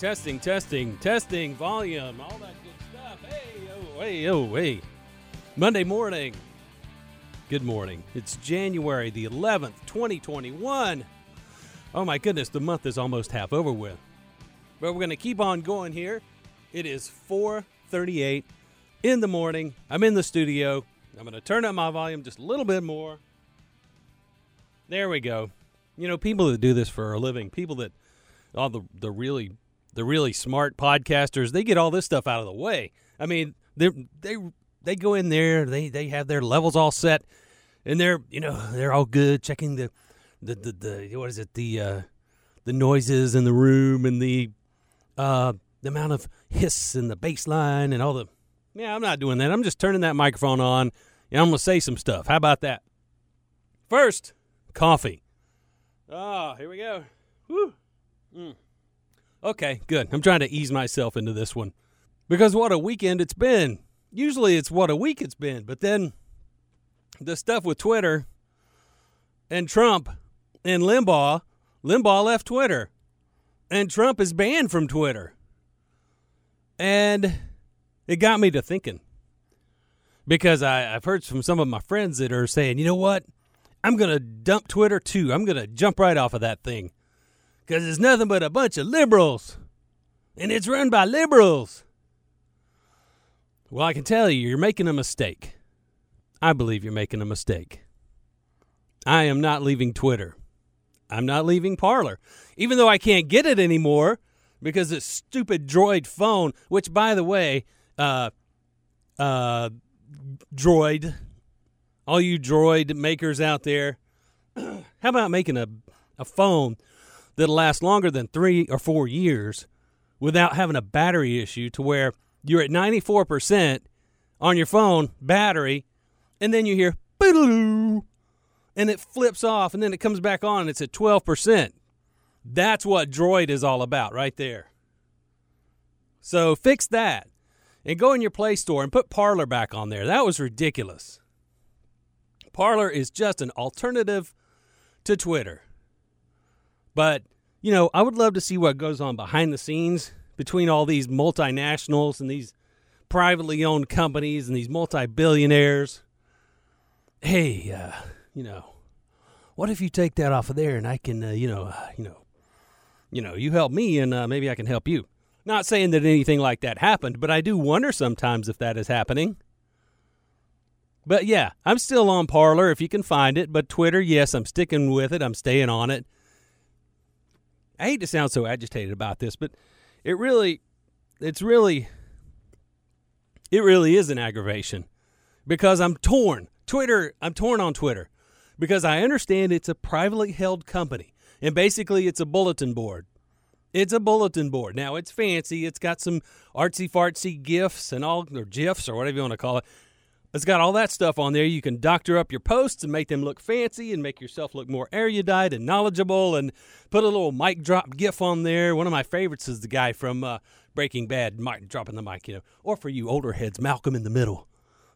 testing, testing, testing, volume, all that good stuff. Hey, oh, hey, oh, hey. Monday morning. Good morning. It's January the 11th, 2021. Oh my goodness, the month is almost half over with. But we're going to keep on going here. It is 4:38 in the morning. I'm in the studio. I'm going to turn up my volume just a little bit more. There we go. You know, people that do this for a living, people that all the the really the really smart podcasters, they get all this stuff out of the way. I mean, they they they go in there, they they have their levels all set, and they're you know they're all good, checking the the the, the what is it the uh, the noises in the room and the uh, the amount of hiss and the bass line and all the yeah. I'm not doing that. I'm just turning that microphone on and I'm gonna say some stuff. How about that? First, coffee. Ah, oh, here we go. Woo. Mm. Okay, good. I'm trying to ease myself into this one because what a weekend it's been. Usually it's what a week it's been, but then the stuff with Twitter and Trump and Limbaugh, Limbaugh left Twitter and Trump is banned from Twitter. And it got me to thinking because I, I've heard from some of my friends that are saying, you know what? I'm going to dump Twitter too. I'm going to jump right off of that thing because it's nothing but a bunch of liberals and it's run by liberals. Well, I can tell you, you're making a mistake. I believe you're making a mistake. I am not leaving Twitter. I'm not leaving Parler. Even though I can't get it anymore because this stupid droid phone, which, by the way, uh, uh, droid, all you droid makers out there, how about making a, a phone that'll last longer than three or four years without having a battery issue to where you're at 94% on your phone battery, and then you hear and it flips off, and then it comes back on, and it's at 12%. That's what Droid is all about right there. So fix that and go in your Play Store and put Parler back on there. That was ridiculous. Parler is just an alternative to Twitter. But, you know, I would love to see what goes on behind the scenes between all these multinationals and these privately owned companies and these multi billionaires. Hey, uh, you know, what if you take that off of there and I can, uh, you know, uh, you know, you know, you help me and uh, maybe I can help you. Not saying that anything like that happened, but I do wonder sometimes if that is happening. But yeah, I'm still on Parler if you can find it. But Twitter, yes, I'm sticking with it. I'm staying on it. I hate to sound so agitated about this, but it really, it's really, it really is an aggravation because I'm torn. Twitter, I'm torn on Twitter because I understand it's a privately held company and basically it's a bulletin board. It's a bulletin board. Now it's fancy. It's got some artsy fartsy gifs and all, or gifs or whatever you want to call it. It's got all that stuff on there. You can doctor up your posts and make them look fancy and make yourself look more erudite and knowledgeable and put a little mic drop gif on there. One of my favorites is the guy from uh, Breaking Bad, mic, dropping the mic, you know. Or for you older heads, Malcolm in the Middle.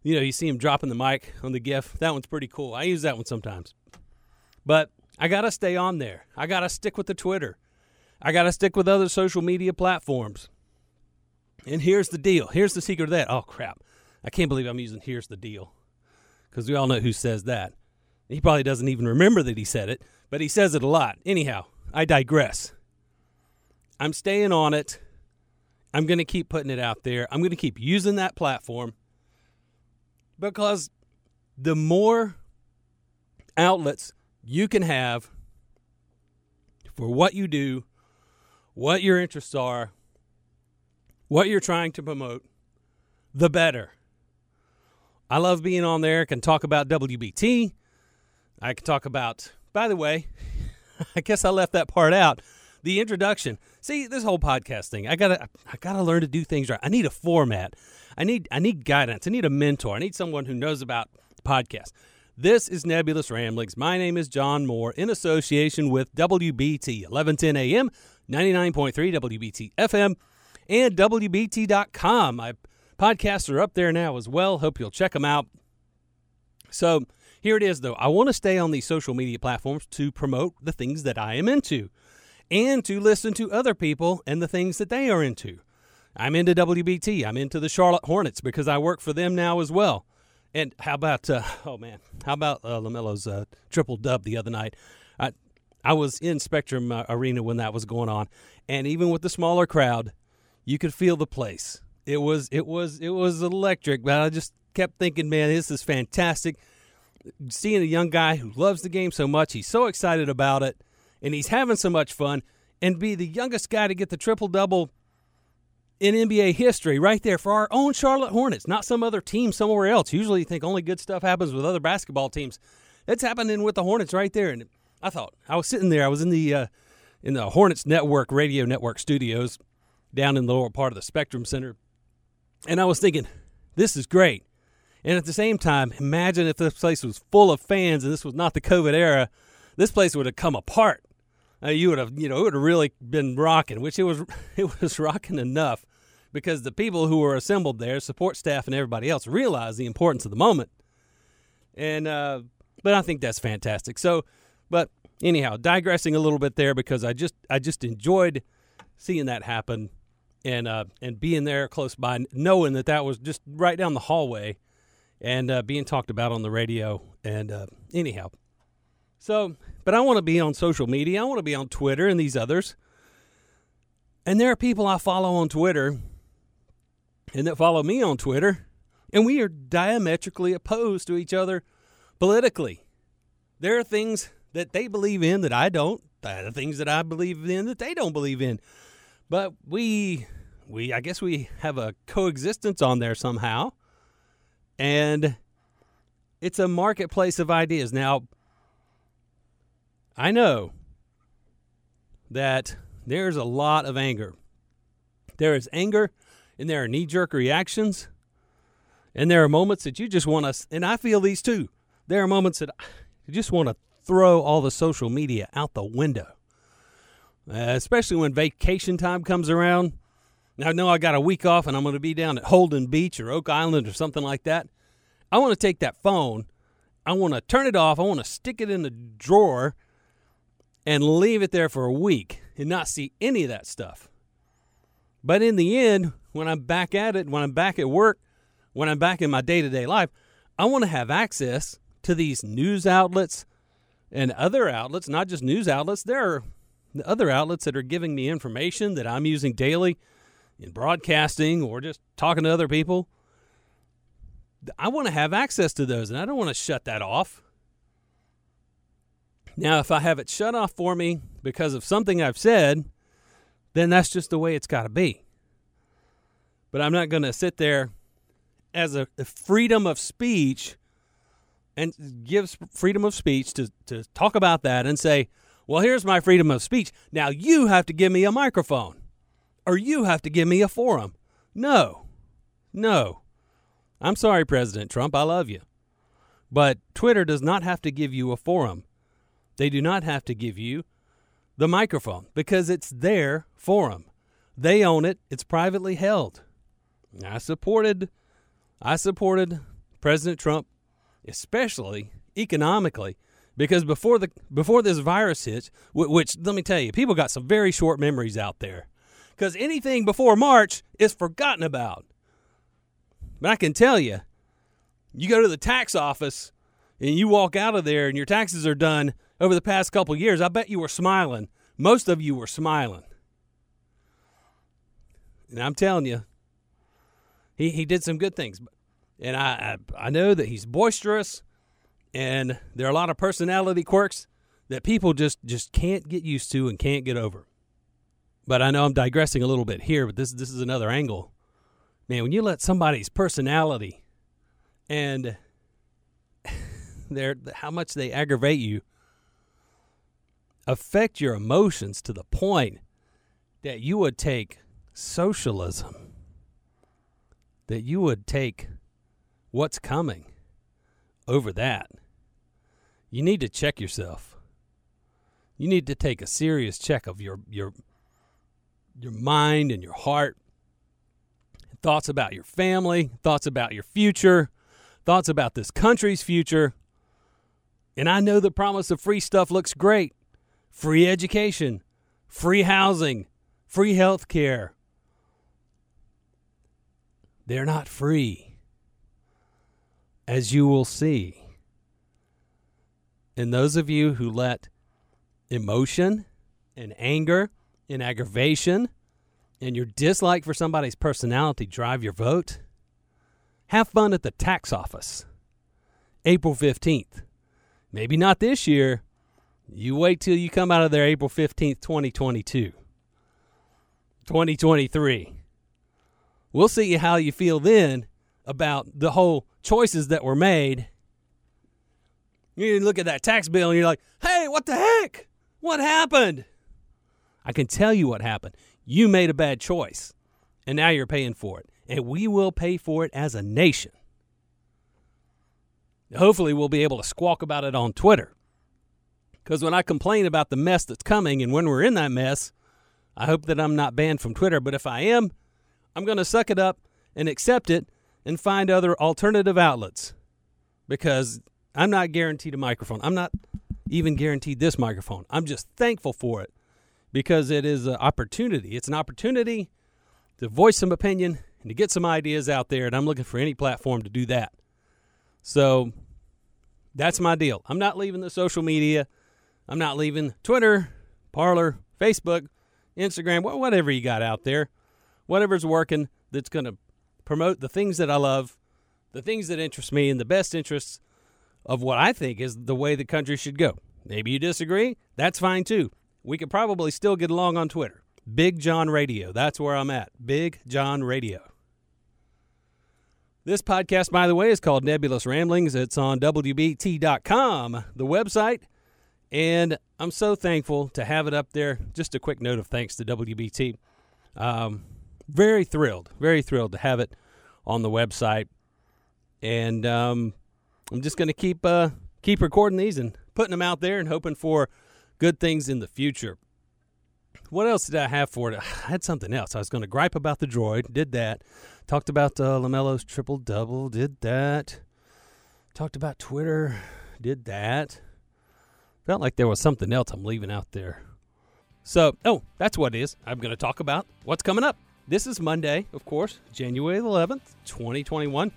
You know, you see him dropping the mic on the gif. That one's pretty cool. I use that one sometimes. But I got to stay on there. I got to stick with the Twitter. I got to stick with other social media platforms. And here's the deal. Here's the secret of that. Oh, crap. I can't believe I'm using here's the deal because we all know who says that. He probably doesn't even remember that he said it, but he says it a lot. Anyhow, I digress. I'm staying on it. I'm going to keep putting it out there. I'm going to keep using that platform because the more outlets you can have for what you do, what your interests are, what you're trying to promote, the better. I love being on there. I can talk about WBT. I can talk about, by the way, I guess I left that part out. The introduction. See, this whole podcast thing, I gotta I gotta learn to do things right. I need a format. I need I need guidance. I need a mentor. I need someone who knows about podcasts. This is Nebulous Ramblings. My name is John Moore in association with WBT 1110 AM, 99.3 WBT FM, and WBT.com. My podcasts are up there now as well. Hope you'll check them out. So here it is, though. I want to stay on these social media platforms to promote the things that I am into. and to listen to other people and the things that they are into. I'm into WBT. I'm into the Charlotte Hornets because I work for them now as well. And how about uh, oh man, how about uh, LaMelo's uh, triple dub the other night? I I was in Spectrum uh, Arena when that was going on, and even with the smaller crowd, you could feel the place. It was it was it was electric. But I just kept thinking, man, this is fantastic. Seeing a young guy who loves the game so much, he's so excited about it, and he's having so much fun, and be the youngest guy to get the triple double in NBA history right there for our own Charlotte Hornets, not some other team somewhere else. Usually you think only good stuff happens with other basketball teams. It's happening with the Hornets right there. And I thought I was sitting there, I was in the uh, in the Hornets Network Radio Network studios down in the lower part of the Spectrum Center. And I was thinking, this is great. And at the same time, imagine if this place was full of fans and this was not the COVID era, this place would have come apart uh, you would have, you know, it would have really been rocking, which it was, it was rocking enough because the people who were assembled there, support staff and everybody else, realized the importance of the moment. And, uh, but I think that's fantastic. So, but anyhow, digressing a little bit there because I just, I just enjoyed seeing that happen and, uh, and being there close by, knowing that that was just right down the hallway and, uh, being talked about on the radio. And, uh, anyhow, so but I want to be on social media. I want to be on Twitter and these others. And there are people I follow on Twitter and that follow me on Twitter, and we are diametrically opposed to each other politically. There are things that they believe in that I don't, there are things that I believe in that they don't believe in. But we we I guess we have a coexistence on there somehow. And it's a marketplace of ideas. Now, I know that there's a lot of anger. There is anger and there are knee jerk reactions. And there are moments that you just want to, and I feel these too. There are moments that you just want to throw all the social media out the window, uh, especially when vacation time comes around. Now, I know I got a week off and I'm going to be down at Holden Beach or Oak Island or something like that. I want to take that phone, I want to turn it off, I want to stick it in the drawer and leave it there for a week and not see any of that stuff. But in the end, when I'm back at it, when I'm back at work, when I'm back in my day to day life, I want to have access to these news outlets and other outlets, not just news outlets. There are other outlets that are giving me information that I'm using daily in broadcasting or just talking to other people. I want to have access to those, and I don't want to shut that off. Now, if I have it shut off for me because of something I've said, then that's just the way it's got to be. But I'm not going to sit there as a, a, freedom of speech and gives freedom of speech to, to talk about that and say, well, here's my freedom of speech. Now you have to give me a microphone or you have to give me a forum. No, no. I'm sorry, President Trump. I love you. But Twitter does not have to give you a forum. They do not have to give you the microphone because it's their forum. They own it. It's privately held. I supported I supported President Trump especially economically because before the before this virus hits, which let me tell you, people got some very short memories out there. Cuz anything before March is forgotten about. But I can tell you, you go to the tax office and you walk out of there and your taxes are done over the past couple years, I bet you were smiling. Most of you were smiling. And I'm telling you, he, he did some good things. And I, I, I know that he's boisterous and there are a lot of personality quirks that people just, just can't get used to and can't get over. But I know I'm digressing a little bit here, but this this is another angle. Man, when you let somebody's personality and their how much they aggravate you affect your emotions to the point that you would take socialism, that you would take what's coming over that, you need to check yourself. You need to take a serious check of your your your mind and your heart. Thoughts about your family, thoughts about your future, thoughts about this country's future. And I know the promise of free stuff looks great free education, free housing, free health care. They're not free, as you will see. And those of you who let emotion and anger and aggravation and your dislike for somebody's personality drive your vote, have fun at the tax office. April 15th. Maybe not this year. You wait till you come out of there April 15th, 2022. 2023. We'll see how you feel then about the whole choices that were made. You look at that tax bill and you're like, hey, what the heck? What happened? I can tell you what happened. You made a bad choice, and now you're paying for it. And we will pay for it as a nation. Hopefully, we'll be able to squawk about it on Twitter. Because when I complain about the mess that's coming and when we're in that mess, I hope that I'm not banned from Twitter. But if I am, I'm going to suck it up and accept it and find other alternative outlets because I'm not guaranteed a microphone. I'm not even guaranteed this microphone. I'm just thankful for it because it is an opportunity. It's an opportunity to voice some opinion and to get some ideas out there. And I'm looking for any platform to do that. So that's my deal. I'm not leaving the social media. I'm not leaving Twitter, Parler, Facebook, Instagram, whatever you got out there. Whatever's working that's going to promote the things that I love, the things that interest me, and the best interests of what I think is the way the country should go. Maybe you disagree. That's fine too we could probably still get along on Twitter. Big John Radio. That's where I'm at. Big John Radio. This podcast, by the way, is called Nebulous Ramblings. It's on WBT.com, the website. And I'm so thankful to have it up there. Just a quick note of thanks to WBT. Um, very thrilled, very thrilled to have it on the website. And um, I'm just going to keep uh, keep recording these and putting them out there and hoping for good things in the future. What else did I have for it? I had something else. I was going to gripe about the droid. Did that. Talked about uh, LaMelo's triple double. Did that. Talked about Twitter. Did that. Felt like there was something else I'm leaving out there. So, oh, that's what it is. I'm going to talk about what's coming up. This is Monday, of course, January 11th, 2021.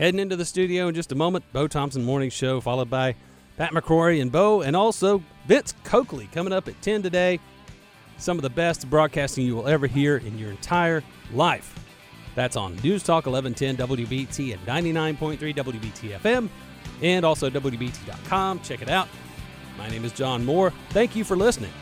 Heading into the studio in just a moment. Bo Thompson Morning Show, followed by Pat McCrory and Bo, and also Vince Coakley coming up at 10 today. Some of the best broadcasting you will ever hear in your entire life. That's on News Talk 1110 WBT at 99.3 WBT FM and also WBT.com. Check it out. My name is John Moore. Thank you for listening.